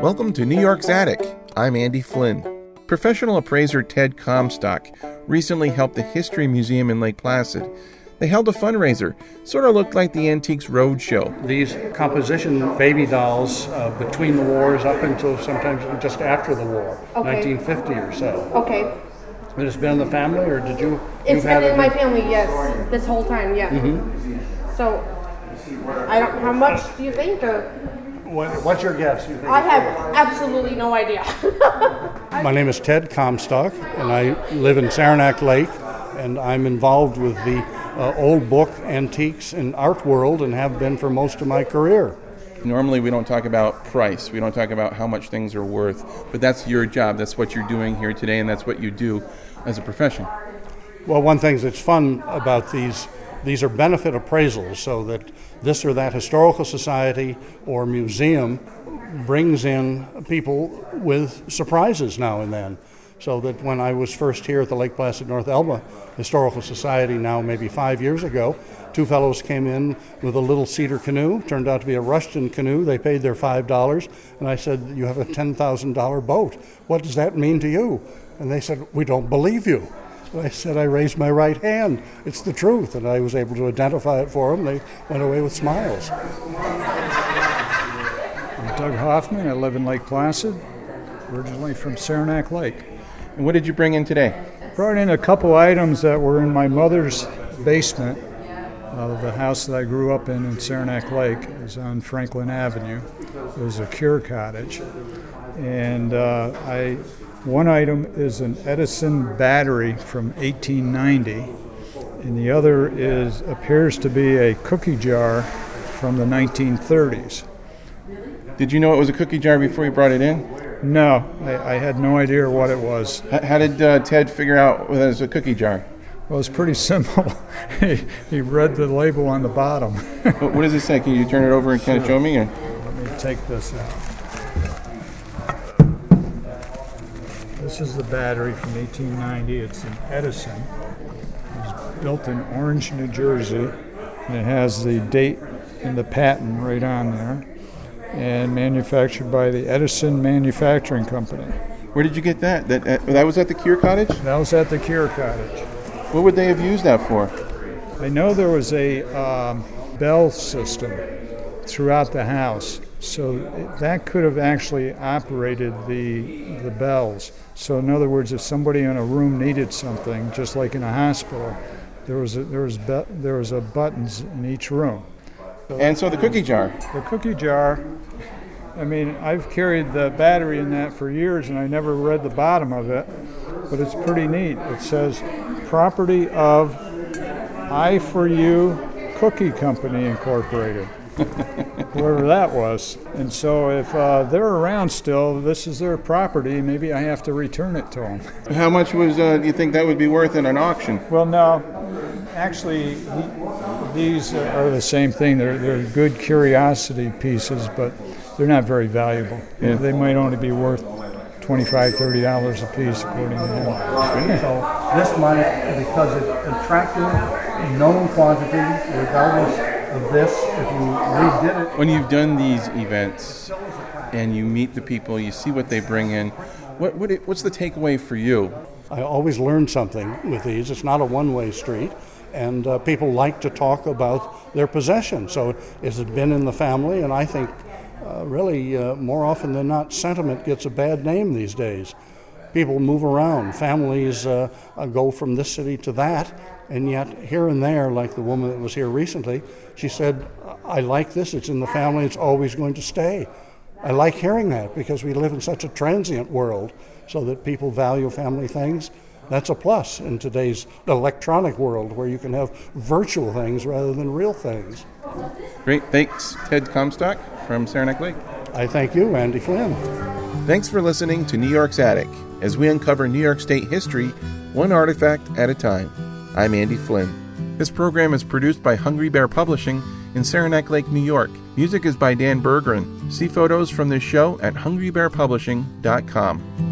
Welcome to New York's Attic. I'm Andy Flynn. Professional appraiser Ted Comstock recently helped the History Museum in Lake Placid. They held a fundraiser, sort of looked like the Antiques Roadshow. These composition baby dolls uh, between the wars up until sometimes just after the war, Okay. 1950 or so. Okay. And it's been in the family, or did you? It's you've been in it my family, yes, this whole time, yeah. So, I don't. How much do you think? Or, What, what's your guess? You think I have absolutely no idea. My name is Ted Comstock, and I live in Saranac Lake, and I'm involved with the uh, old book, antiques, and art world, and have been for most of my career. Normally, we don't talk about price, we don't talk about how much things are worth, but that's your job. That's what you're doing here today, and that's what you do as a profession. Well, one thing that's fun about these these are benefit appraisals, so that this or that historical society or museum brings in people with surprises now and then. So that when I was first here at the Lake Placid North Elba Historical Society, now maybe five years ago, two fellows came in with a little cedar canoe. Turned out to be a Rushton canoe. They paid their five dollars, and I said, "You have a ten thousand dollar boat. What does that mean to you?" And they said, "We don't believe you." I said I raised my right hand. It's the truth, and I was able to identify it for them. They went away with smiles. I'm Doug Hoffman. I live in Lake Placid, originally from Saranac Lake. And what did you bring in today? Brought in a couple items that were in my mother's basement of the house that I grew up in in Saranac Lake. is on Franklin Avenue. It was a cure cottage. And uh, I, one item is an Edison battery from 1890, and the other is appears to be a cookie jar from the 1930s. Did you know it was a cookie jar before you brought it in? No, I, I had no idea what it was. How did uh, Ted figure out that it was a cookie jar? Well, it's pretty simple. he, he read the label on the bottom. What, what does it say? Can you turn it over and kind of show me? Or? Let me take this out. This is the battery from 1890. It's an Edison. It was built in Orange, New Jersey, and it has the date and the patent right on there. And manufactured by the Edison Manufacturing Company. Where did you get that? That uh, that was at the Cure Cottage. That was at the Cure Cottage. What would they have used that for? I know there was a um, bell system throughout the house, so that could have actually operated the the bells. So in other words, if somebody in a room needed something, just like in a hospital, there was a, there was be, there was a buttons in each room. And so the cookie jar. The cookie jar. I mean, I've carried the battery in that for years, and I never read the bottom of it, but it's pretty neat. It says, "Property of I for You Cookie Company Incorporated." Whoever that was. And so, if uh, they're around still, this is their property. Maybe I have to return it to them. How much was uh, do you think that would be worth in an auction? Well, no, actually, he- these are the same thing. They're, they're good curiosity pieces, but they're not very valuable. Yeah. They might only be worth $25, $30 a piece, according to him. So this might, because it's attractive, known quantity, regardless of this, if you redid it, When you've done these events and you meet the people, you see what they bring in. What, what it- what's the takeaway for you? I always learn something with these. It's not a one-way street, and uh, people like to talk about their possession. So has it's been in the family, and I think uh, really uh, more often than not, sentiment gets a bad name these days. People move around. Families uh, uh, go from this city to that, and yet here and there, like the woman that was here recently, she said, "I like this. It's in the family. It's always going to stay." I like hearing that because we live in such a transient world, so that people value family things. That's a plus in today's electronic world where you can have virtual things rather than real things. Great, thanks, Ted Comstock from Saranac Lake. I thank you, Andy Flynn. Thanks for listening to New York's Attic as we uncover New York State history one artifact at a time. I'm Andy Flynn. This program is produced by Hungry Bear Publishing in Saranac Lake, New York. Music is by Dan Berggren. See photos from this show at hungrybearpublishing.com.